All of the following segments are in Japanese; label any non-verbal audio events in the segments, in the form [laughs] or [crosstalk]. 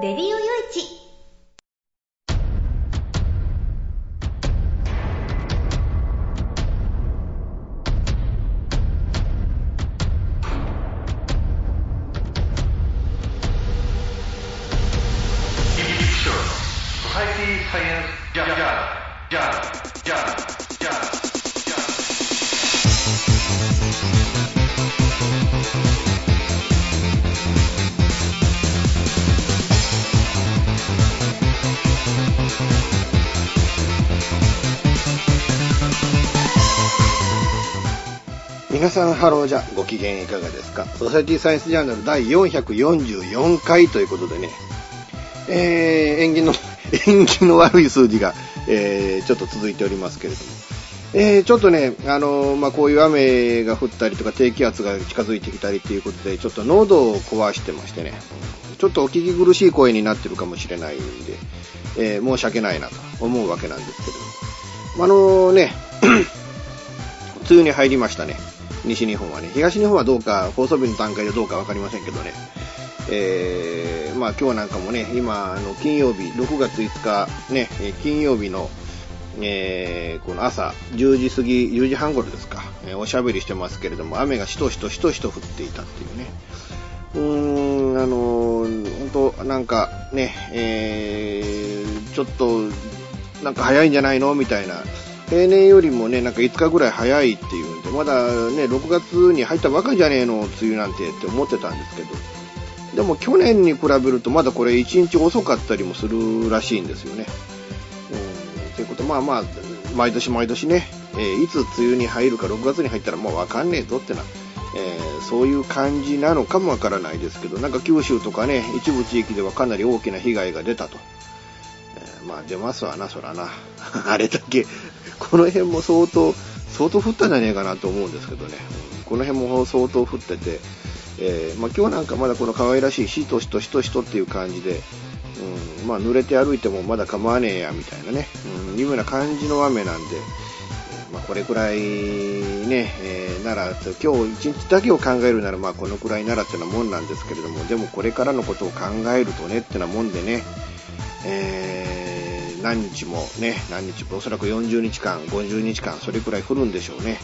レディオよいちさんハローじゃ。ご機嫌いかがですか？ソサイティサイエンスジャーナル第444回ということでね、えー、縁起の、[laughs] 縁起の悪い数字が、えー、ちょっと続いておりますけれども、えー、ちょっとね、あのー、まあ、こういう雨が降ったりとか低気圧が近づいてきたりということで、ちょっと喉を壊してましてね、ちょっとお聞き苦しい声になってるかもしれないんで、え申し訳ないなと思うわけなんですけど。も、あのね、[clears throat] 梅雨に入りましたね。西日本はね。東日本はどうか、放送日の段階でどうか分かりませんけどね。えー、まあ今日なんかもね、今、あの、金曜日、6月5日、ね、金曜日の、えー、この朝、10時過ぎ、10時半頃ですか、えー、おしゃべりしてますけれども、雨がしとしとしとしと降っていたっていうね。うーん、あのー、本当なんかね、えー、ちょっと、なんか早いんじゃないの？みたいな、平年よりもね、なんか5日ぐらい早いっていうんで、まだね、6月に入ったばかりじゃねえの、梅雨なんてって思ってたんですけど、でも去年に比べるとまだこれ1日遅かったりもするらしいんですよね。うん、ということ、まあまあ、毎年毎年ね、えー、いつ梅雨に入るか6月に入ったらもうわかんねえぞってな、えー、そういう感じなのかもわからないですけど、なんか九州とかね、一部地域ではかなり大きな被害が出たと。まあ出ますわな、そらな。[laughs] あれだけこの辺も相当、相当降ったんじゃねえかなと思うんですけどね、この辺も相当降ってて、えー、まあ、今日なんかまだこの可愛らしいしとしとしとしとっていう感じで、うん、まあ、濡れて歩いてもまだ構わねえやみたいなね、うん、いうような感じの雨なんで、まあ、これくらいね、えー、なら、今日一日だけを考えるなら、まあ、このくらいならってなもんなんですけれども、でもこれからのことを考えるとねってなもんでね、えー何日もね、何日も、おそらく40日間、50日間、それくらい降るんでしょうね。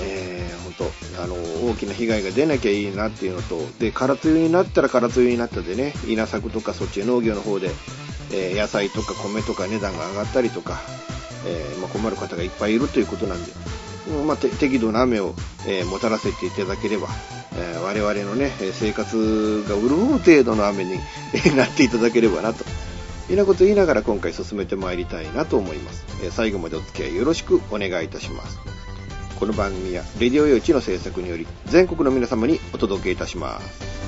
えー、本当、あの、大きな被害が出なきゃいいなっていうのと、で、空梅雨になったら空梅雨になったでね、稲作とかそっち農業の方で、えー、野菜とか米とか値段が上がったりとか、えー、まあ、困る方がいっぱいいるということなんで、まあ、適度な雨を、え、もたらせていただければ、え、我々のね、生活が潤う程度の雨に [laughs] なっていただければなといなこと言いながら今回進めてまいりたいなと思います。え最後までお付き合いよろしくお願いいたします。この番組は、レディオ用地の制作により、全国の皆様にお届けいたします。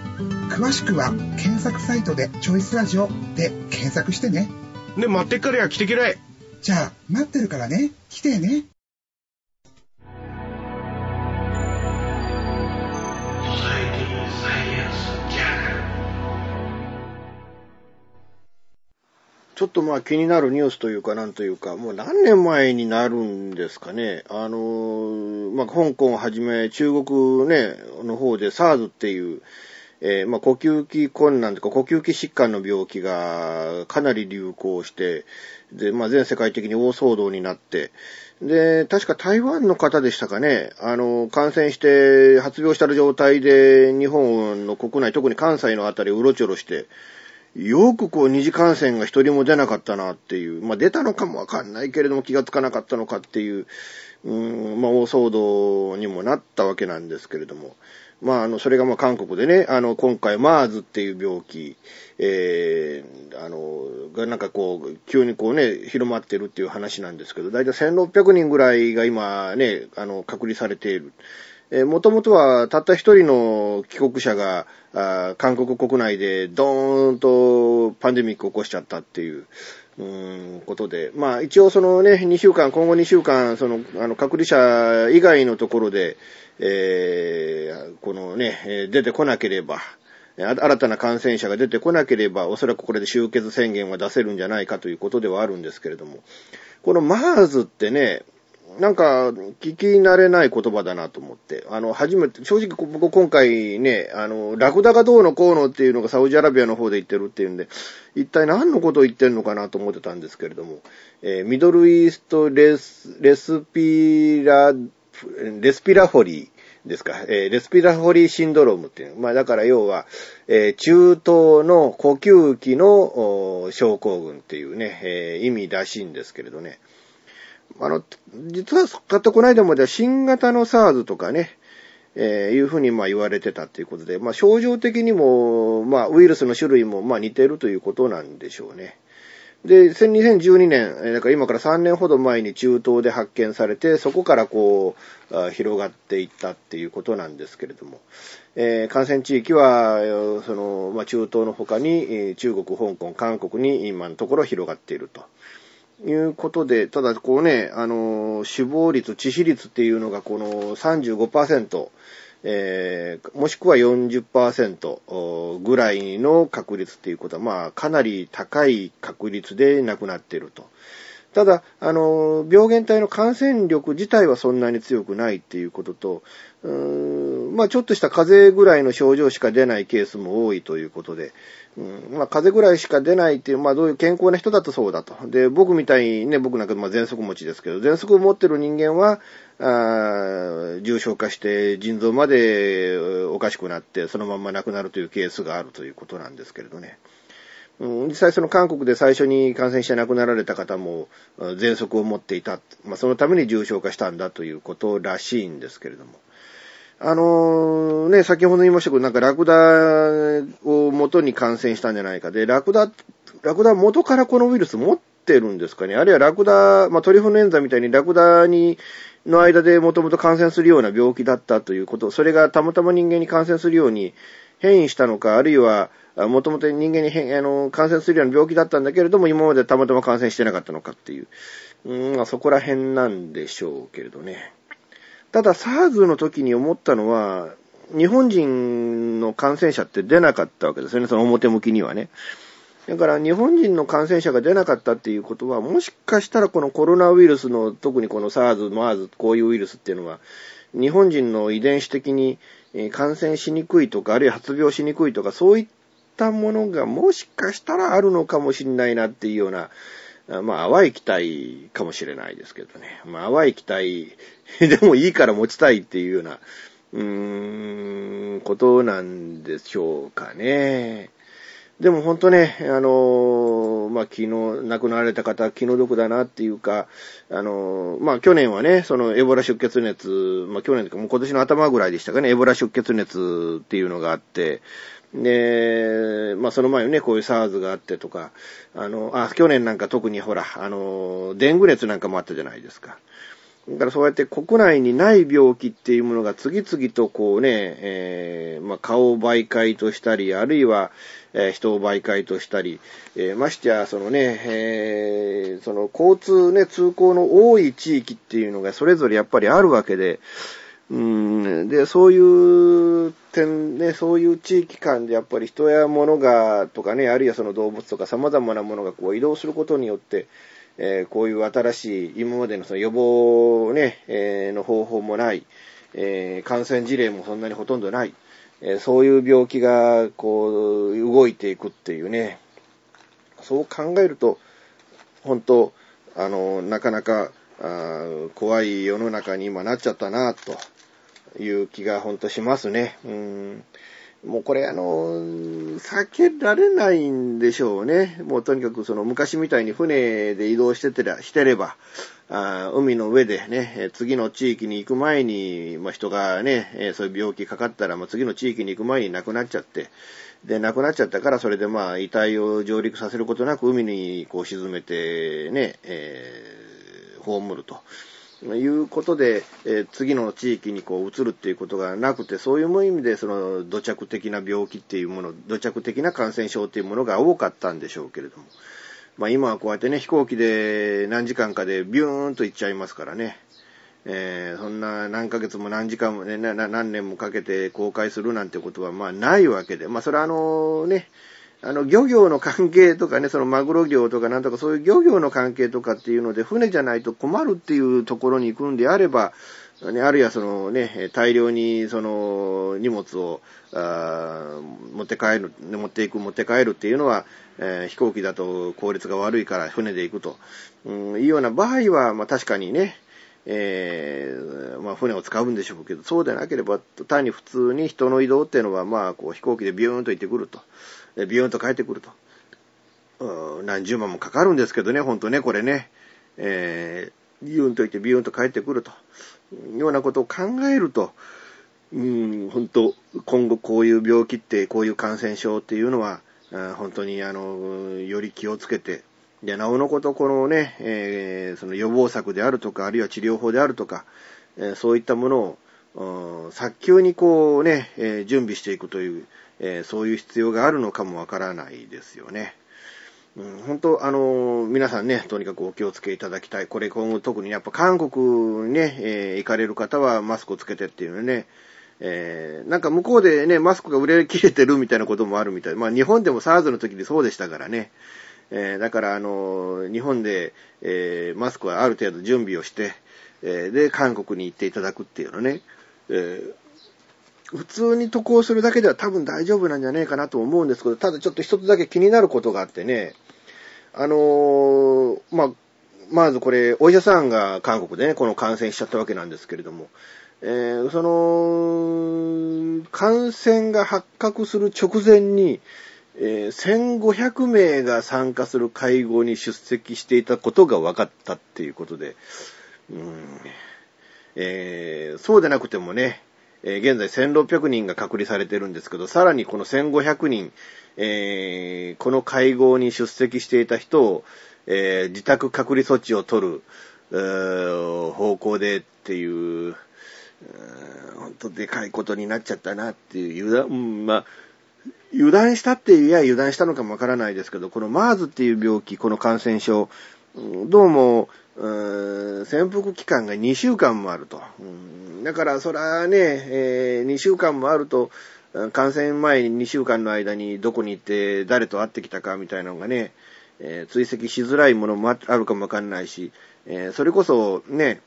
詳しくは検索サイトで「チョイスラジオ」で検索してねで、待ってっからや来てけらい。じゃあ待ってるからね来てねちょっとまあ気になるニュースというかなんというか、もう何年前になるんですかね。あのーまあ香港をはじめ中国ね、の方で SARS っていう、えーまあ呼吸器困難とか呼吸器疾患の病気がかなり流行して、で、まあ全世界的に大騒動になって、で、確か台湾の方でしたかね、あの、感染して発病した状態で日本の国内、特に関西のあたりをうろちょろして、よくこう二次感染が一人も出なかったなっていう、まあ出たのかもわかんないけれども気がつかなかったのかっていう、うん、まあ大騒動にもなったわけなんですけれども、まああの、それがまあ韓国でね、あの、今回マーズっていう病気、えー、あの、がなんかこう、急にこうね、広まってるっていう話なんですけど、だいたい1600人ぐらいが今ね、あの、隔離されている。えー、もともとはたった一人の帰国者が、韓国国内でドーンとパンデミックを起こしちゃったっていう、うーん、ことで、まあ一応そのね、2週間、今後2週間、その、あの、隔離者以外のところで、えー、このね、出てこなければ、新たな感染者が出てこなければ、おそらくこれで終結宣言は出せるんじゃないかということではあるんですけれども、この MERS ってね、なんか、聞き慣れない言葉だなと思って。あの、初めて、正直僕今回ね、あの、ラクダがどうのこうのっていうのがサウジアラビアの方で言ってるっていうんで、一体何のことを言ってるのかなと思ってたんですけれども、えーミドルイーストレス、レスピラ、レスピラフォリーですか、えーレスピラフォリーシンドロームっていう。まあだから要は、えー中東の呼吸器の症候群っていうね、えー意味らしいんですけれどね。あの、実は、かったこの間までは新型の SARS とかね、えーいうふうにまあ言われてたっていうことで、まあ症状的にも、まあウイルスの種類もまあ似てるということなんでしょうね。で、2012年、えーだから今から3年ほど前に中東で発見されて、そこからこう、広がっていったっていうことなんですけれども、えー感染地域は、その、まあ中東の他に、中国、香港、韓国に今のところ広がっていると。いうことで、ただこうね、あの、死亡率、致死率っていうのがこの35%、えーもしくは40%ぐらいの確率っていうことは、まあ、かなり高い確率で亡くなっていると。ただ、あの、病原体の感染力自体はそんなに強くないっていうことと、うーまあちょっとした風邪ぐらいの症状しか出ないケースも多いということで、うんまあ風邪ぐらいしか出ないっていう、まあどういう健康な人だとそうだと。で、僕みたいにね、僕なんかまあ喘息持ちですけど、喘息を持ってる人間は、あ重症化して腎臓までおかしくなって、そのまんま亡くなるというケースがあるということなんですけれどね。実際その韓国で最初に感染して亡くなられた方も、喘息を持っていた。まあ、そのために重症化したんだということらしいんですけれども。あのーね、先ほど言いましたけど、なんかラクダを元に感染したんじゃないかで、ラクダ、ラクダ元からこのウイルス持ってるんですかね？あるいはラクダ、まあ、トリフルエンザみたいにラクダに、の間でもともと感染するような病気だったということ、それがたまたま人間に感染するように変異したのか、あるいは、もともと人間に変あの感染するような病気だったんだけれども、今までたまたま感染してなかったのかっていう、うんまあ、そこら辺なんでしょうけれどね。ただ、SARS の時に思ったのは、日本人の感染者って出なかったわけですよね、その表向きにはね。だから、日本人の感染者が出なかったっていうことは、もしかしたらこのコロナウイルスの、特にこの SARS、MERS、こういうウイルスっていうのは、日本人の遺伝子的に感染しにくいとか、あるいは発病しにくいとか、そういったものがもしかしたらあるのかもしれないなっていうような、まあ、淡い期待かもしれないですけどね。まあ、淡い期待でもいいから持ちたいっていうような、うーん、ことなんでしょうかね。でも本当ね、あのまあ、昨日亡くなられた方、気の毒だなっていうか、あのまあ、去年はね、そのエボラ出血熱、まあ、去年とかもう今年の頭ぐらいでしたかね、エボラ出血熱っていうのがあって、で、まあ、その前にね、こういう SARS があってとか、あの、あ、去年なんか特にほら、あの、デング熱なんかもあったじゃないですか。だからそうやって国内にない病気っていうものが次々とこうね、えー、まあ、顔を媒介としたり、あるいは、えー、人を媒介としたり、えー、ましてや、そのね、えー、その交通ね、通行の多い地域っていうのがそれぞれやっぱりあるわけで、うん、で、そういう点ね、そういう地域間でやっぱり人や物が、とかね、あるいはその動物とか様々なものがこう移動することによって、えー、こういう新しい、今までのその予防ね、えー、の方法もない、えー、感染事例もそんなにほとんどない、えそういう病気が、こう、動いていくっていうね、そう考えると、本当、あの、なかなか、あ怖い世の中に今なっちゃったな、と。いう気が本当しますね。うんもうこれあの、避けられないんでしょうね。もうとにかくその昔みたいに船で移動しててら、してれば、あ海の上でね、次の地域に行く前に、まあ、人がね、そういう病気かかったら、まあ、次の地域に行く前に亡くなっちゃって、で、亡くなっちゃったから、それでまあ、遺体を上陸させることなく海にこう沈めて、ね、えー、葬ると。いうことで、え、次の地域にこう移るっていうことがなくて、そういう意味でその土着的な病気っていうもの、土着的な感染症っていうものが多かったんでしょうけれども。まあ今はこうやってね、飛行機で何時間かでビューンと行っちゃいますからね。えー、そんな何ヶ月も何時間もね、何年もかけて公開するなんてことはまあないわけで。まあそれはあのね、あの、漁業の関係とかね、そのマグロ漁とかなんとかそういう漁業の関係とかっていうので、船じゃないと困るっていうところに行くんであれば、ね、あるいはそのね、大量にその荷物をあ持って帰る、持っていく、持って帰るっていうのは、えー、飛行機だと効率が悪いから船で行くと、うん、いうような場合は、まあ確かにね、えー、まあ船を使うんでしょうけど、そうでなければ単に普通に人の移動っていうのは、まあこう飛行機でビューンと行ってくると。ビヨンと帰ってくると。何十万もかかるんですけどね、ほんとね、これね。えー、ビヨンと行ってビヨンと帰ってくると。いうようなことを考えると、うん、本当今後こういう病気って、こういう感染症っていうのは、本当にあの、より気をつけて、で、なおのことこのね、えー、その予防策であるとか、あるいは治療法であるとか、えー、そういったものを、早急にこうね、えー、準備していくという、えー、そういう必要があるのかもわからないですよね。うん、本当、あの、皆さんね、とにかくお気をつけいただきたい。これ今後特にやっぱ韓国にね、えー、行かれる方はマスクをつけてっていうね、えー、なんか向こうでね、マスクが売れ切れてるみたいなこともあるみたい。まあ日本でも SARS の時にそうでしたからね。えー、だからあの、日本で、えー、マスクはある程度準備をして、え、で、韓国に行っていただくっていうのね、え、普通に渡航するだけでは多分大丈夫なんじゃねえかなと思うんですけど、ただちょっと一つだけ気になることがあってね、あのー、まあ、まずこれ、お医者さんが韓国でね、この感染しちゃったわけなんですけれども、えー、その、感染が発覚する直前に、えー、1500名が参加する会合に出席していたことが分かったっていうことで、うん。えー、そうでなくてもね、えー、現在1600人が隔離されてるんですけど、さらにこの1500人、えー、この会合に出席していた人を、えー、自宅隔離措置を取る、えー、方向でっていう、本当でかいことになっちゃったなっていう、油断、うん、まあ、油断したって言えば油断したのかもわからないですけど、この MERS っていう病気、この感染症、どうも、潜伏期間が2週間もあると。だから、そらね、えー、2週間もあると、感染前に2週間の間にどこに行って誰と会ってきたかみたいなのがね、えー、追跡しづらいものもあるかもわかんないし、えー、それこそね、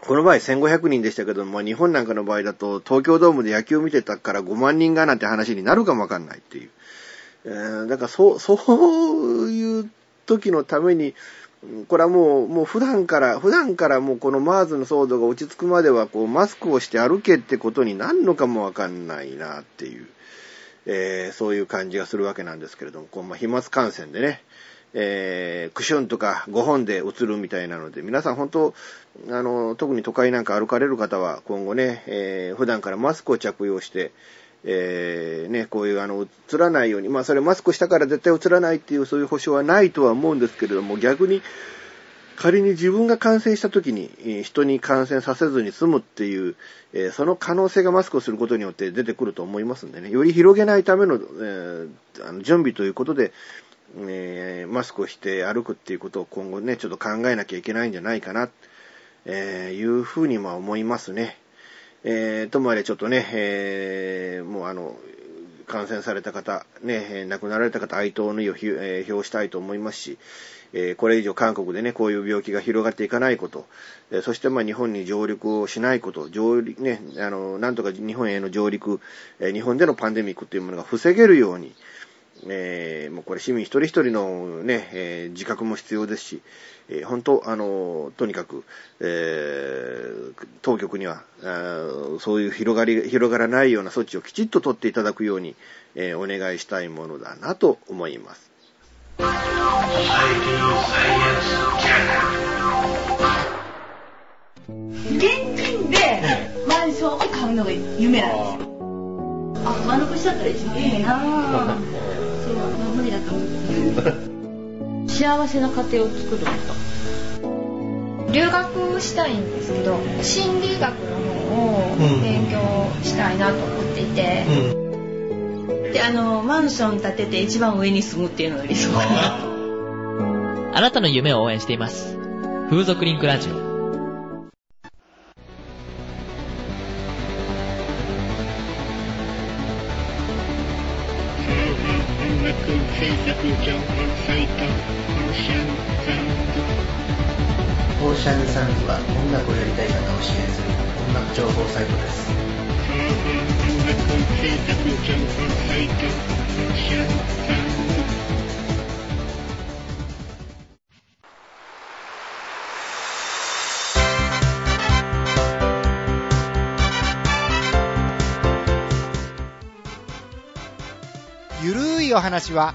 この場合1500人でしたけども、日本なんかの場合だと東京ドームで野球見てたから5万人がなんて話になるかもわかんないっていう。えー、だからそう、そういう時のために、これはもう、もう普段から、普段からもうこのマーズの騒動が落ち着くまでは、こう、マスクをして歩けってことになるのかもわかんないなっていう、えー、そういう感じがするわけなんですけれども、こう、まあ、飛沫感染でね、えー、クシュンとか5本で移るみたいなので、皆さん本当、あの、特に都会なんか歩かれる方は、今後ね、えー、普段からマスクを着用して、えー、ね、こういうあの、映らないように、まあそれマスクしたから絶対映らないっていうそういう保証はないとは思うんですけれども、逆に、仮に自分が感染した時に人に感染させずに済むっていう、えーその可能性がマスクをすることによって出てくると思いますんでね、より広げないための,、えーあの準備ということで、えーマスクをして歩くっていうことを今後ね、ちょっと考えなきゃいけないんじゃないかな、えいうふうにま思いますね。えーともあれちょっとね、えーもうあの、感染された方、ね、亡くなられた方、哀悼の意を、えー表したいと思いますし、えこれ以上韓国でね、こういう病気が広がっていかないこと、えそしてまあ日本に上陸をしないこと、上陸、ね、あの、なんとか日本への上陸、え日本でのパンデミックというものが防げるように、えーもうこれ市民一人一人のね、えー自覚も必要ですし、えー本当、あの、とにかく、えー当局には、あーそういう広がり、広がらないような措置をきちっと取っていただくように、えーお願いしたいものだなと思います。現金でマンションを買うのが夢なんですよ。あ、丸腰だったら一番いいなまあ無理だと思う。幸せな家庭を作ること。留学したいんですけど心理学の方を勉強したいなと思っていて、で、あの、マンション建てて一番上に住むっていうのが理想かなと。あなたの夢を応援しています。風俗リンクラジオ。オーシャンサンズは音楽をやりたい方を支援する音楽情報サイトです。ゆるいお話は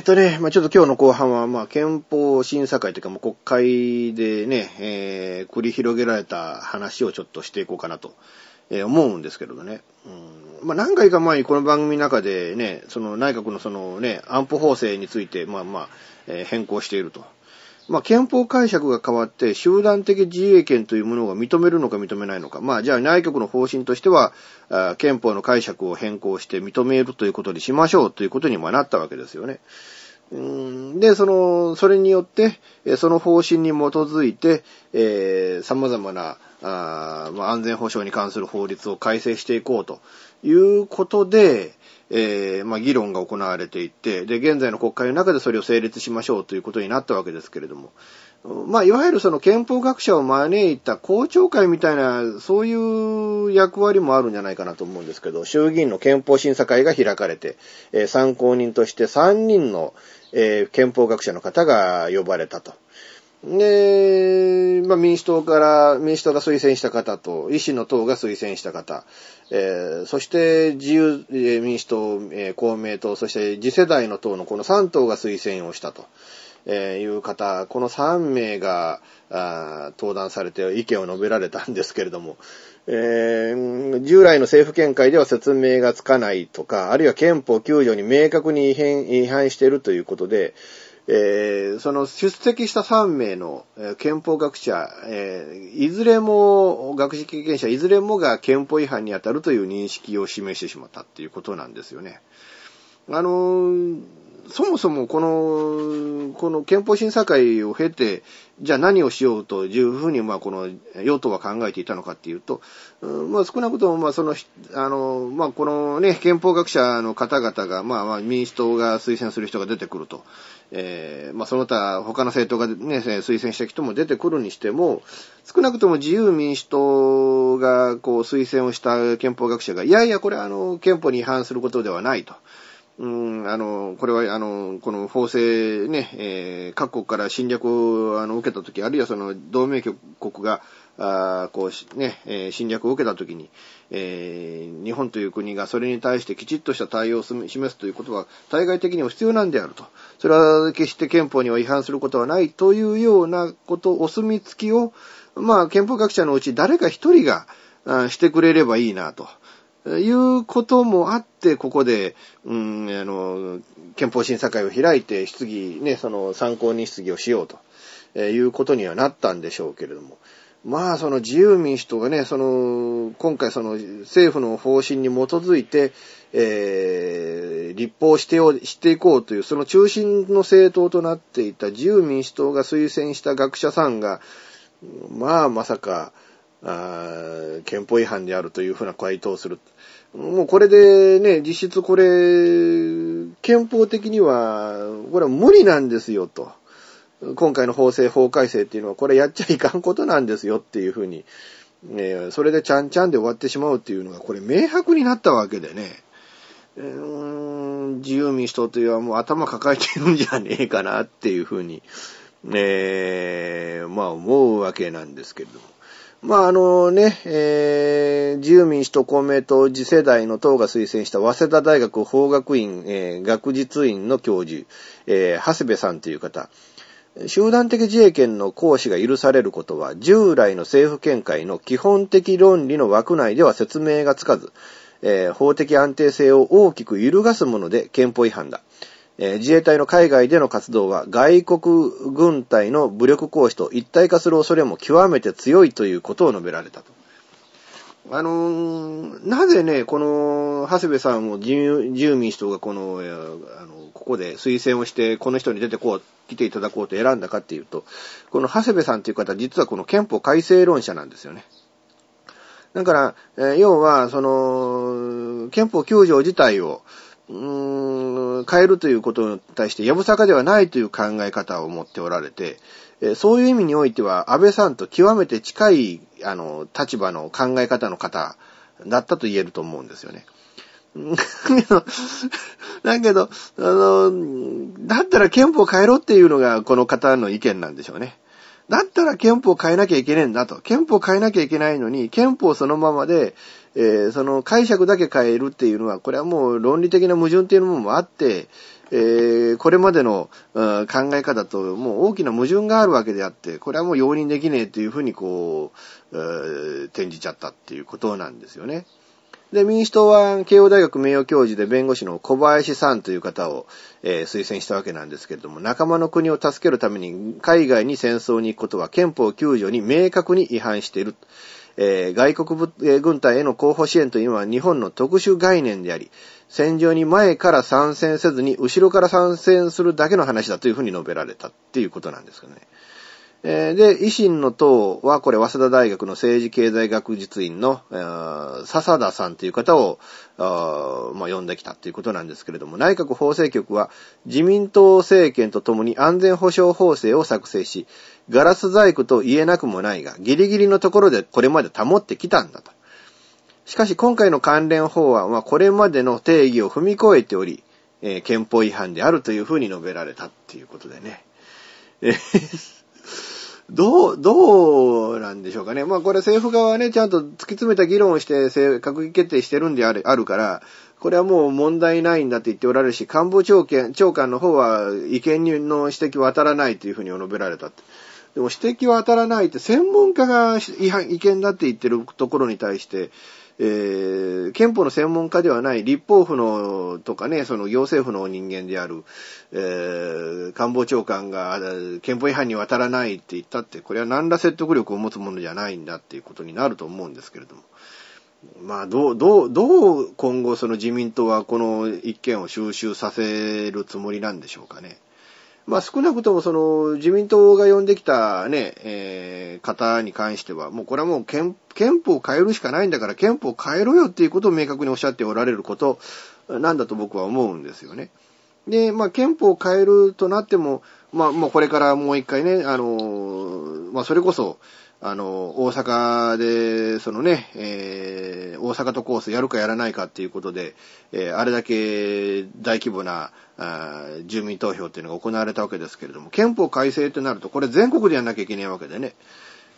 ーとね、まあちょっと今日の後半は、まあ憲法審査会というか、もう国会でね、えー繰り広げられた話をちょっとしていこうかなと、えー思うんですけれどね。うん、まあ何回か前にこの番組の中でね、その内閣のそのね、安保法制について、まあまあ、えー変更していると。まあ、憲法解釈が変わって、集団的自衛権というものが認めるのか認めないのか。まあ、じゃあ内閣の方針としては、憲法の解釈を変更して認めるということにしましょうということにもなったわけですよね。で、その、それによって、その方針に基づいて、えー様々な、あまあ、安全保障に関する法律を改正していこうということで、えーまあ、議論が行われていって、で、現在の国会の中でそれを成立しましょうということになったわけですけれども、まあ、いわゆるその憲法学者を招いた公聴会みたいな、そういう役割もあるんじゃないかなと思うんですけど、衆議院の憲法審査会が開かれて、えー参考人として3人の、えー憲法学者の方が呼ばれたと。で、まあ、民主党から、民主党が推薦した方と、維新の党が推薦した方、えーそして自由え民主党、えー公明党、そして次世代の党のこの3党が推薦をしたと。えーいう方、この3名が、あ登壇されて意見を述べられたんですけれども、えー従来の政府見解では説明がつかないとか、あるいは憲法9条に明確に違反しているということで、えーその出席した3名の憲法学者、えーいずれも、学識経験者、いずれもが憲法違反に当たるという認識を示してしまったっていうことなんですよね。あのーそもそもこの、この憲法審査会を経て、じゃあ何をしようというふうに、まあこの与党は考えていたのかっていうと、うんまあ少なくとも、まあその、あの、まあこのね、憲法学者の方々が、まあまあ民主党が推薦する人が出てくると。えーまあその他他の政党がね、推薦した人も出てくるにしても、少なくとも自由民主党がこう推薦をした憲法学者が、いやいやこれはあの憲法に違反することではないと。うん、あの、これは、あの、この法制ね、えー各国から侵略をあの受けたとき、あるいはその同盟国が、あこうね、えー侵略を受けたときに、えー日本という国がそれに対してきちっとした対応を示すということは、対外的にも必要なんであると。それは決して憲法には違反することはないというようなこと、お墨付きを、まあ、憲法学者のうち誰か一人が、してくれればいいなと。いうこともあって、ここで、うん、あの、憲法審査会を開いて質疑、ね、その参考に質疑をしようと、えいうことにはなったんでしょうけれども。まあ、その自由民主党がね、その、今回その政府の方針に基づいて、えー立法してよしていこうという、その中心の政党となっていた自由民主党が推薦した学者さんが、まあ、まさか、あ憲法違反であるというふうな回答をする。もうこれでね、実質これ、憲法的には、これは無理なんですよと。今回の法制法改正っていうのは、これやっちゃいかんことなんですよっていうふうに、えーそれでちゃんちゃんで終わってしまうっていうのが、これ明白になったわけでね。うーん自由民主党というのはもう頭抱えてるんじゃねえかなっていうふうに、えーまあ思うわけなんですけれども。まああのね、えー自由民主党公明党次世代の党が推薦した早稲田大学法学院、えー学術院の教授、えー長谷部さんという方。集団的自衛権の行使が許されることは、従来の政府見解の基本的論理の枠内では説明がつかず、えー法的安定性を大きく揺るがすもので憲法違反だ。え自衛隊の海外での活動は外国軍隊の武力行使と一体化する恐れも極めて強いということを述べられたと。あのーなぜね、この、長谷部さんを自由民主党がこの、あの、ここで推薦をして、この人に出てこう、来ていただこうと選んだかっていうと、この長谷部さんという方、実はこの憲法改正論者なんですよね。だから、えー要は、その、憲法9条自体を、うーん変えるということに対して、やぶさかではないという考え方を持っておられて、そういう意味においては、安倍さんと極めて近い、あの、立場の考え方の方だったと言えると思うんですよね。[laughs] だけど、あの、だったら憲法変えろっていうのがこの方の意見なんでしょうね。だったら憲法変えなきゃいけねえんだと。憲法変えなきゃいけないのに、憲法そのままで、えーその解釈だけ変えるっていうのは、これはもう論理的な矛盾っていうのもあって、えーこれまでの、う考え方ともう大きな矛盾があるわけであって、これはもう容認できねえというふうにこう、えー転じちゃったっていうことなんですよね。で、民主党は慶応大学名誉教授で弁護士の小林さんという方を、えー推薦したわけなんですけれども、仲間の国を助けるために海外に戦争に行くことは憲法9条に明確に違反している。えー外国部えー軍隊への候補支援というのは日本の特殊概念であり、戦場に前から参戦せずに後ろから参戦するだけの話だというふうに述べられたっていうことなんですけどね。で、維新の党は、これ、早稲田大学の政治経済学術院の、えー笹田さんという方を、まあ、呼んできたということなんですけれども、内閣法制局は、自民党政権とともに安全保障法制を作成し、ガラス細工と言えなくもないが、ギリギリのところでこれまで保ってきたんだと。しかし、今回の関連法案は、これまでの定義を踏み越えており、えー憲法違反であるというふうに述べられたっていうことでね。えーどう、どうなんでしょうかね。まあこれ政府側はね、ちゃんと突き詰めた議論をして閣議決定してるんであるあるから、これはもう問題ないんだって言っておられるし、官房長官長官の方は意見の指摘は当たらないというふうに述べられたって。でも指摘は当たらないって専門家が違反違憲だって言ってるところに対して、えー憲法の専門家ではない立法府のとかね、その行政府の人間である、えー官房長官が憲法違反には当たらないって言ったって、これは何ら説得力を持つものじゃないんだっていうことになると思うんですけれども。まあ、どう、どう、どう今後その自民党はこの一件を収集させるつもりなんでしょうかね。まあ少なくともその自民党が呼んできたね、えー方に関しては、もうこれはもう憲法を変えるしかないんだから憲法を変えろよっていうことを明確におっしゃっておられることなんだと僕は思うんですよね。で、まあ憲法を変えるとなっても、まあもうこれからもう一回ね、あのまあ、それこそ、あの、大阪で、そのね、えー、大阪とコースやるかやらないかっていうことで、えー、あれだけ大規模な、あ住民投票っていうのが行われたわけですけれども、憲法改正となると、これ全国でやんなきゃいけないわけでね、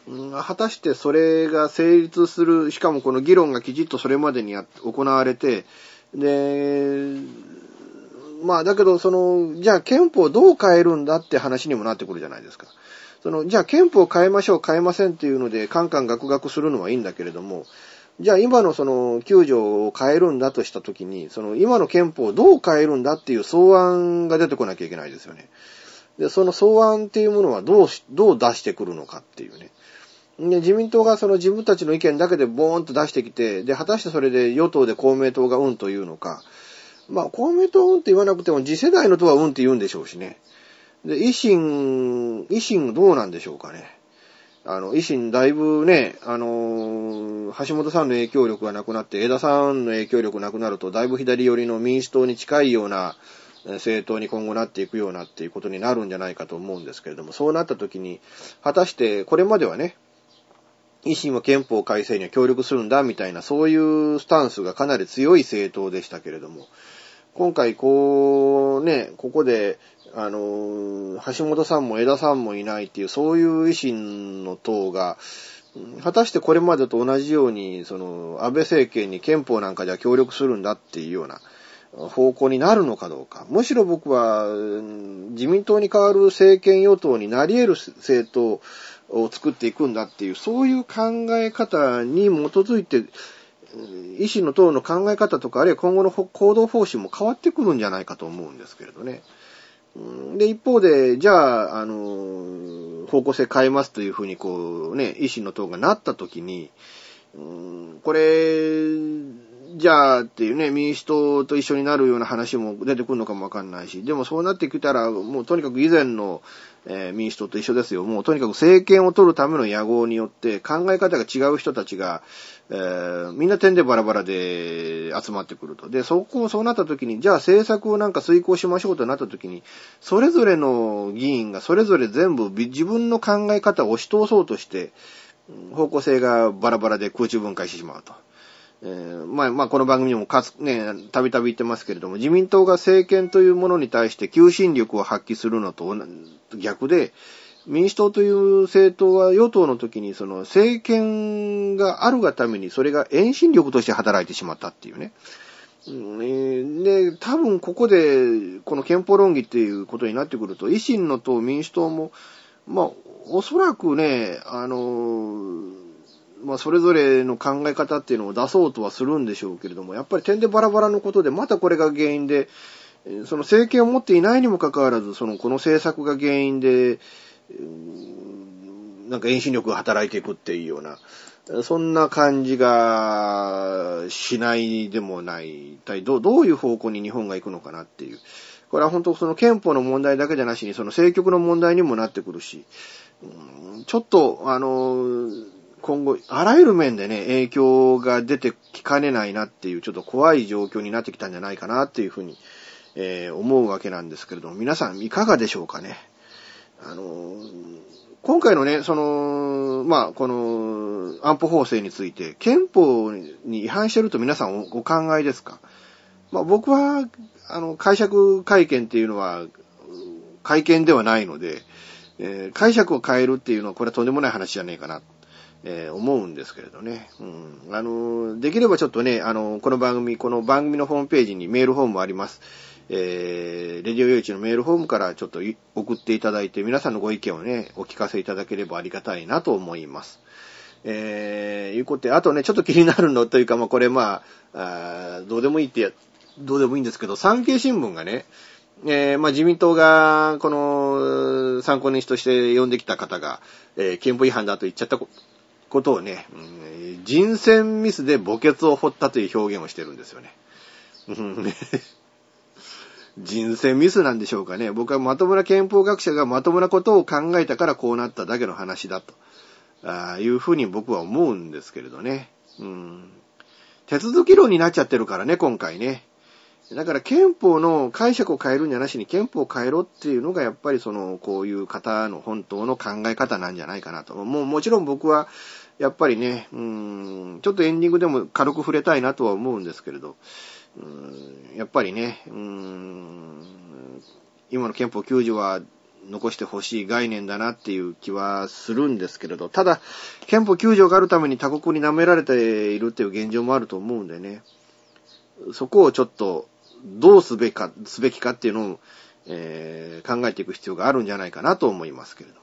果たしてそれが成立する、しかもこの議論がきちっとそれまでに行われて、で、まあだけど、その、じゃあ憲法どう変えるんだって話にもなってくるじゃないですか。その、じゃあ憲法変えましょう、変えませんっていうので、カンカンガクガクするのはいいんだけれども、じゃあ今のその9条を変えるんだとしたときに、その今の憲法をどう変えるんだっていう草案が出てこなきゃいけないですよね。で、その草案っていうものはどうどう出してくるのかっていうね。で、自民党がその自分たちの意見だけでボーンと出してきて、で、果たしてそれで与党で公明党がうんというのか、まあ、公明党うんって言わなくても次世代の党はうんって言うんでしょうしね。で、維新、維新どうなんでしょうかね。あの、維新だいぶね、あの橋本さんの影響力がなくなって、枝さんの影響力なくなると、だいぶ左寄りの民主党に近いような政党に今後なっていくようなっていうことになるんじゃないかと思うんですけれども、そうなった時に、果たしてこれまではね、維新は憲法改正には協力するんだみたいな、そういうスタンスがかなり強い政党でしたけれども、今回こうね、ここで、あの、橋本さんも枝さんもいないっていう、そういう維新の党が、果たしてこれまでと同じように、その、安倍政権に憲法なんかでは協力するんだっていうような方向になるのかどうか。むしろ僕は、自民党に代わる政権与党になり得る政党を作っていくんだっていう、そういう考え方に基づいて、維新の党の考え方とか、あるいは今後の行動方針も変わってくるんじゃないかと思うんですけれどね。で、一方で、じゃあ、あの、方向性変えますというふうに、こうね、維新の党がなったときに、これ、じゃあっていうね、民主党と一緒になるような話も出てくるのかもわかんないし、でもそうなってきたら、もうとにかく以前の、えー、民主党と一緒ですよ。もうとにかく政権を取るための野望によって考え方が違う人たちが、えー、みんな点でバラバラで集まってくると。で、そこを、そうなった時に、じゃあ政策をなんか遂行しましょうとなった時に、それぞれの議員がそれぞれ全部自分の考え方を押し通そうとして、方向性がバラバラで空中分解してしまうと。えー、まあ、まあ、この番組にもかつ、ね、たびたび言ってますけれども、自民党が政権というものに対して求心力を発揮するのと逆で、民主党という政党は与党の時にその政権があるがためにそれが遠心力として働いてしまったっていうね。で、多分ここでこの憲法論議っていうことになってくると、維新の党、民主党も、まあ、おそらくね、あの、まあ、それぞれの考え方っていうのを出そうとはするんでしょうけれども、やっぱり点でバラバラのことで、またこれが原因で、その政権を持っていないにもかかわらず、その、この政策が原因で、なんか遠心力が働いていくっていうような、そんな感じがしないでもない。一体どどういう方向に日本が行くのかなっていう。これは本当その憲法の問題だけじゃなしに、その政局の問題にもなってくるし、ちょっと、あの、今後、あらゆる面でね、影響が出てきかねないなっていう、ちょっと怖い状況になってきたんじゃないかなっていうふうに、えー、思うわけなんですけれども、皆さんいかがでしょうかね？あの今回のね、その、まあ、この安保法制について、憲法に違反してると皆さんお考えですか？まあ、僕は、あの、解釈会見っていうのは、会見ではないので、えー、解釈を変えるっていうのは、これはとんでもない話じゃねえかな。えー、思うんですけれどね。うん。あの、できればちょっとね、あの、この番組、この番組のホームページにメールフォームあります。えー、レディオ用地のメールフォームからちょっと送っていただいて、皆さんのご意見をね、お聞かせいただければありがたいなと思います。えー、いうことで、あとね、ちょっと気になるのというか、まあ、これまあ、あどうでもいいって、どうでもいいんですけど、産経新聞がね、えー、まあ、自民党が、この、参考人として呼んできた方が、えー、憲法違反だと言っちゃったことをね、うん、人選ミスで墓穴を掘ったという表現をしてるんですよね。[laughs] 人選ミスなんでしょうかね。僕はまともな憲法学者がまともなことを考えたからこうなっただけの話だと。あいうふうに僕は思うんですけれどね。うん。手続き論になっちゃってるからね、今回ね。だから憲法の解釈を変えるんじゃなしに憲法を変えろっていうのがやっぱりその、こういう方の本当の考え方なんじゃないかなと。もうもちろん僕は、やっぱりね、うん、ちょっとエンディングでも軽く触れたいなとは思うんですけれど、うん、やっぱりね、うん、今の憲法9条は残してほしい概念だなっていう気はするんですけれど、ただ、憲法9条があるために他国に舐められているっていう現状もあると思うんでね、そこをちょっとどうすべきか、すべきかっていうのを、えー、考えていく必要があるんじゃないかなと思いますけれど。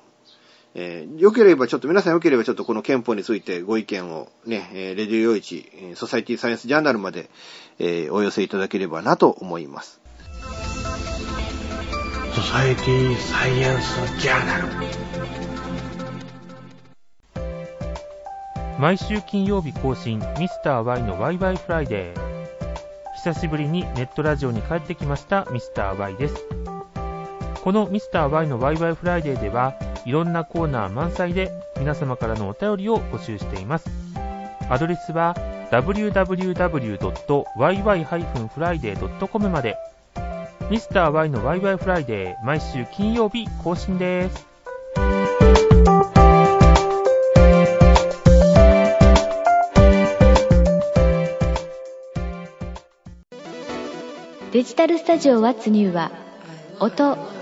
えー、よければちょっと、皆さんよければちょっとこの憲法についてご意見をね、えー、レディオイチ、ソサイティサイエンスジャーナルまで、えー、お寄せいただければなと思います。ソサエティサイエンスジャーナル。毎週金曜日更新ミスター y のワイワイフライデー。久しぶりにネットラジオに帰ってきましたミスター y ですこのミスター y のワイワイフライデーではいろんなコーナー満載で皆様からのお便りを募集していますアドレスは www.yy-friday.com までミスター y のワイワイフライデー毎週金曜日更新です。デジタルスタジオワッツニューは音、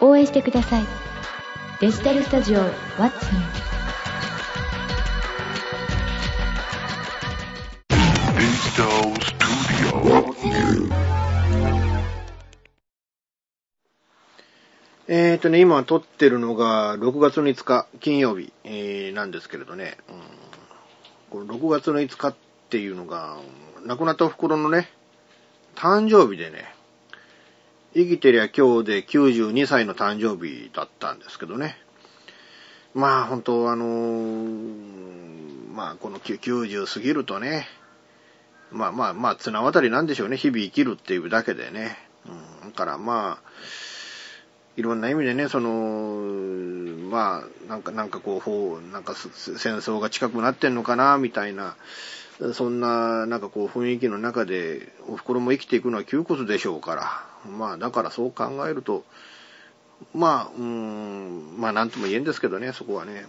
応援してください。デジタルスタジオ w a t s n えっ、ー、とね、今撮ってるのが6月の5日金曜日、えー、なんですけれどね、うん、この6月の5日っていうのが、亡くなったお袋のね、誕生日でね、生きてりゃ今日で92歳の誕生日だったんですけどね。まあ本当あのー、まあこの90過ぎるとね、まあまあまあ綱渡りなんでしょうね、日々生きるっていうだけでね。うん、だからまあ、いろんな意味でね、その、まあ、なんか、なんかこう、ほうなんか戦争が近くなってんのかな、みたいな、そんな、なんかこう、雰囲気の中で、お袋も生きていくのは窮屈でしょうから、まあ、だからそう考えると、まあ、うん、まあ、なんとも言えんですけどね、そこはね。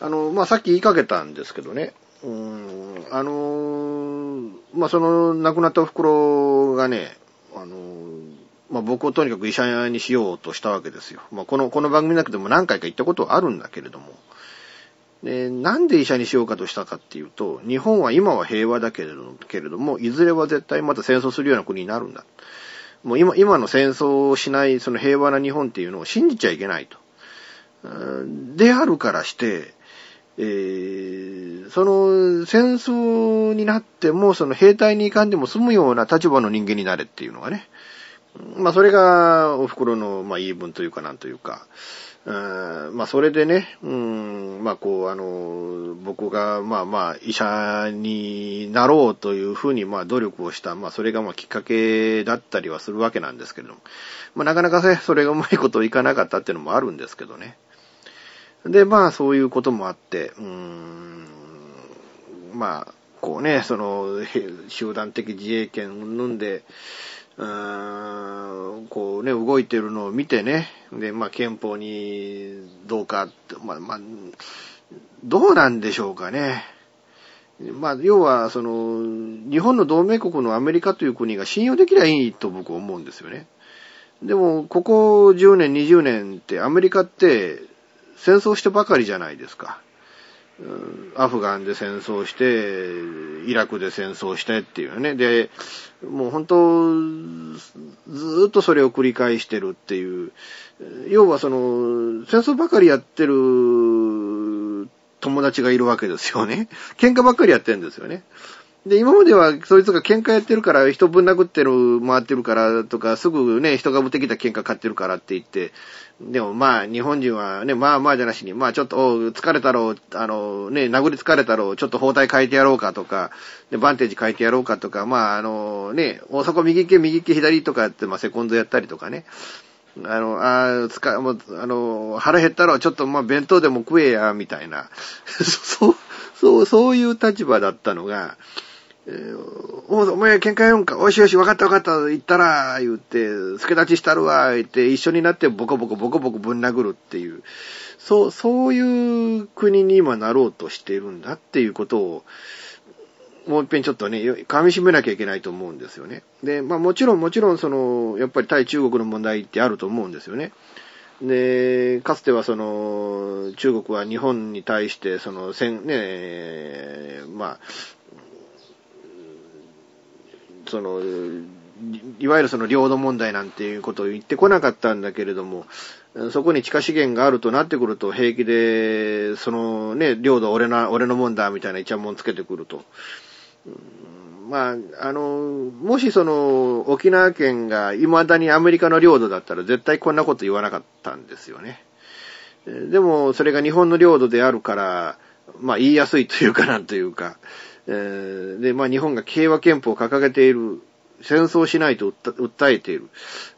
あの、まあ、さっき言いかけたんですけどね、うん、あの、まあ、その、亡くなったお袋がね、あの、まあ、僕をとにかく医者にしようとしたわけですよ。まあ、この、この番組の中でも何回か言ったことはあるんだけれども。で、なんで医者にしようかとしたかっていうと、日本は今は平和だけれども、いずれは絶対また戦争するような国になるんだ。もう今、今の戦争をしない、その平和な日本っていうのを信じちゃいけないと。であるからして、えー、その戦争になっても、その兵隊に行かんでも済むような立場の人間になれっていうのがね、まあ、それが、お袋の、まあ、言い分というか、なんというか、まあ、それでね、うん、まあ、こう、あの、僕が、まあまあ、医者になろうというふうに、まあ、努力をした、まあ、それが、まあ、きっかけだったりはするわけなんですけれども、まあ、なかなかね、それがうまいこといかなかったっていうのもあるんですけどね。で、まあ、そういうこともあって、うん、まあ、こうね、その、集団的自衛権を生んで、うーん、こうね、動いてるのを見てね、で、まあ、憲法にどうか、まあ、まあ、どうなんでしょうかね。まあ、要は、その、日本の同盟国のアメリカという国が信用できりゃいいと僕は思うんですよね。でも、ここ10年、20年ってアメリカって戦争してばかりじゃないですか。アフガンで戦争して、イラクで戦争してっていうね。で、もう本当、ずっとそれを繰り返してるっていう。要はその、戦争ばかりやってる友達がいるわけですよね。喧嘩ばっかりやってるんですよね。で、今まではそいつが喧嘩やってるから、人ぶん殴ってる、回ってるからとか、すぐね、人がぶってきた喧嘩買ってるからって言って、でもまあ、日本人はね、まあまあじゃなしに、まあちょっと、疲れたろう、あの、ね、殴り疲れたろう、ちょっと包帯変えてやろうかとか、で、バンテージ変えてやろうかとか、まああの、ね、大阪右手右手左とかって、まあセコンドやったりとかね。あの、あつか、もう、あの、腹減ったらちょっとまあ弁当でも食えや、みたいな。[laughs] そう、そう、そういう立場だったのが、えー、お前喧嘩やんか？おいしよし、わかったわかった、言ったら、言って、助立ちしたるわ、言って、一緒になってボコボコボコボコぶん殴るっていう、そう、そういう国に今なろうとしているんだっていうことを、もう一遍ちょっとね、噛み締めなきゃいけないと思うんですよね。で、まあもちろんもちろんその、やっぱり対中国の問題ってあると思うんですよね。で、かつてはその、中国は日本に対して、その、戦、ね、まあ、その、いわゆるその領土問題なんていうことを言ってこなかったんだけれども、そこに地下資源があるとなってくると平気で、そのね、領土俺の、俺のもんだみたいなイチャモンつけてくると。まあ、あの、もしその、沖縄県が未だにアメリカの領土だったら絶対こんなこと言わなかったんですよね。でも、それが日本の領土であるから、まあ言いやすいというかなんというか、えー、で、まあ日本が平和憲法を掲げている、戦争しないと訴えている。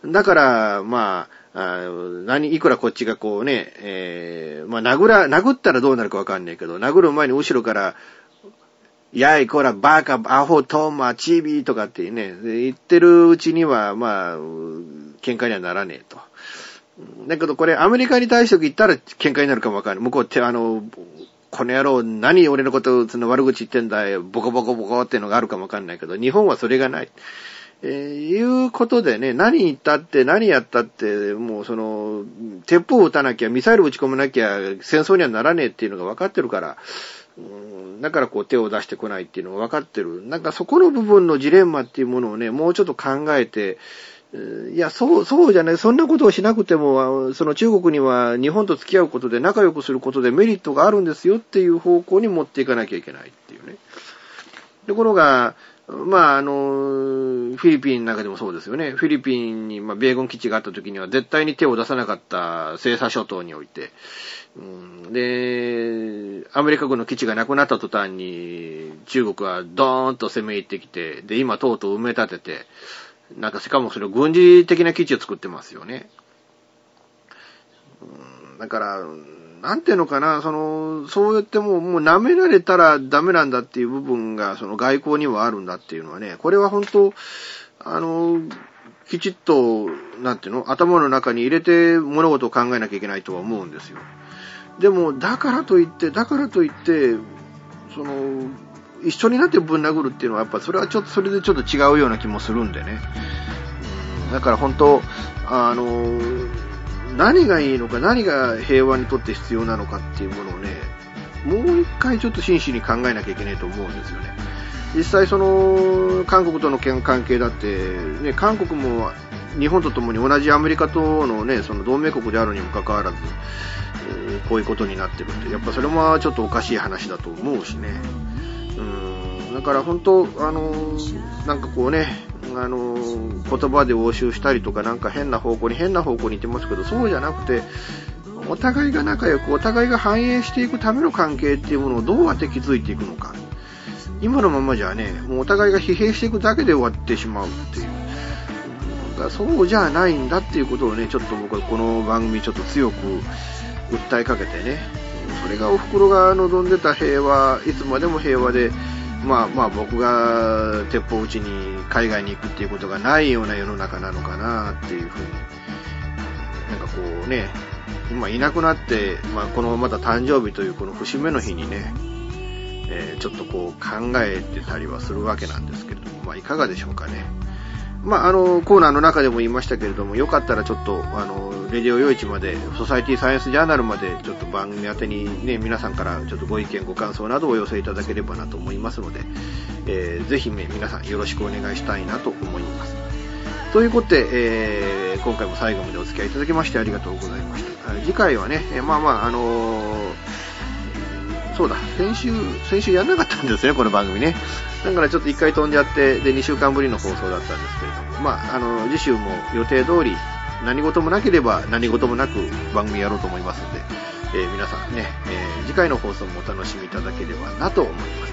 だから、まあ、あ何、いくらこっちがこうね、えー、まあ殴ら、殴ったらどうなるかわかんないけど、殴る前に後ろから、やい、こら、バカ、アホ、トーマ、チビーとかってね、言ってるうちには、まあ、喧嘩にはならねえと。だけどこれアメリカに対して言ったら喧嘩になるかもわかんない。向こうって、あの、この野郎、何俺のことその悪口言ってんだよ、ボコボコボコっていうのがあるかもわかんないけど、日本はそれがない。えー、いうことでね、何言ったって何やったって、もうその、鉄砲を撃たなきゃ、ミサイル撃ち込まなきゃ、戦争にはならねえっていうのが分かってるから、うん、だからこう手を出してこないっていうのが分かってる。なんかそこの部分のジレンマっていうものをね、もうちょっと考えて、いや、そう、そうじゃない。そんなことをしなくても、その中国には日本と付き合うことで仲良くすることでメリットがあるんですよっていう方向に持っていかなきゃいけないっていうね。ところが、まあ、あの、フィリピンの中でもそうですよね。フィリピンに、まあ、米軍基地があった時には絶対に手を出さなかった西沙諸島において、うん、で、アメリカ軍の基地がなくなった途端に、中国はドーンと攻め入ってきて、で、今とうとう埋め立てて、なんかしかもそれ軍事的な基地を作ってますよね。だから、なんていうのかな、その、そうやってもう、もう舐められたらダメなんだっていう部分が、その外交にはあるんだっていうのはね、これは本当、あの、きちっと、なんていうの、頭の中に入れて物事を考えなきゃいけないとは思うんですよ。でも、だからといって、だからといって、その、一緒になってぶん殴るっていうのは、やっぱそれはちょっと、それでちょっと違うような気もするんでね。だから本当、あの、何がいいのか、何が平和にとって必要なのかっていうものをね、もう一回ちょっと真摯に考えなきゃいけないと思うんですよね。実際その、韓国との関係だって、ね、韓国も日本と共に同じアメリカとのね、その同盟国であるにもかかわらず、えー、こういうことになってるって、やっぱそれもちょっとおかしい話だと思うしね。だから本当、あの、なんかこうね、あの、言葉で応酬したりとかなんか変な方向に変な方向に行ってますけど、そうじゃなくて、お互いが仲良く、お互いが繁栄していくための関係っていうものをどうやって築いていくのか。今のままじゃね、もうお互いが疲弊していくだけで終わってしまうっていう。だそうじゃないんだっていうことをね、ちょっと僕はこの番組ちょっと強く訴えかけてね、それがお袋が望んでた平和、いつまでも平和で、まあまあ僕が鉄砲撃ちに海外に行くっていうことがないような世の中なのかなっていうふうに、なんかこうね、今いなくなって、まあこのまた誕生日というこの節目の日にね、えー、ちょっとこう考えてたりはするわけなんですけれども、まあいかがでしょうかね。まあ、あの、コーナーの中でも言いましたけれども、よかったらちょっと、あの、レディオ夜市まで、ソサイティサイエンスジャーナルまで、ちょっと番組宛てにね、皆さんからちょっとご意見、ご感想などをお寄せいただければなと思いますので、えー、ぜひ、ね、皆さんよろしくお願いしたいなと思います。ということで、えー、今回も最後までお付き合いいただきましてありがとうございました。次回はね、えー、まあまあ、あのー、そうだ、先週、先週やんなかったんですね、この番組ね。だからちょっと1回飛んじゃって、で、2週間ぶりの放送だったんですけれども、まあ、あの、次週も予定通り、何事もなければ何事もなく番組やろうと思いますので、えー、皆さんね、えー、次回の放送もお楽しみいただければなと思いま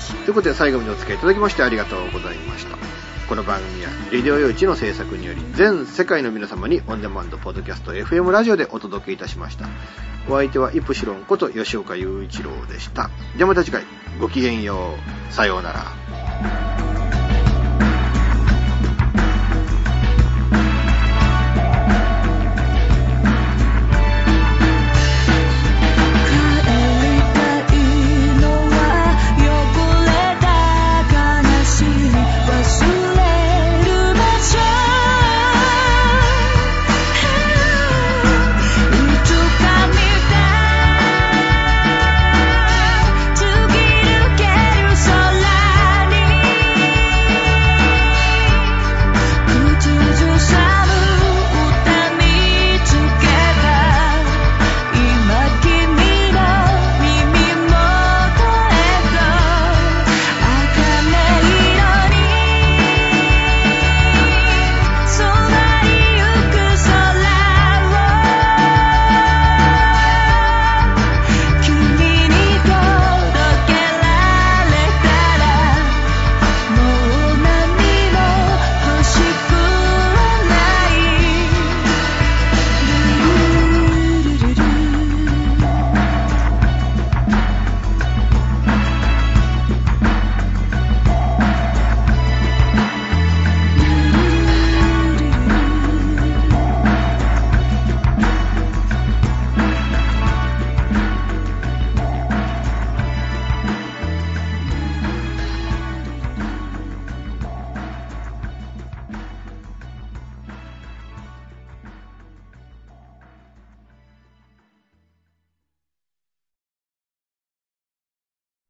す。ということで最後までお付き合いいただきましてありがとうございました。この番組は、レディオ用地の制作により、全世界の皆様にオンデマンド、ポッドキャスト、FM ラジオでお届けいたしました。お相手はイプシロンこと吉岡雄一郎でした。じゃあまた次回、ごきげんよう。さようなら。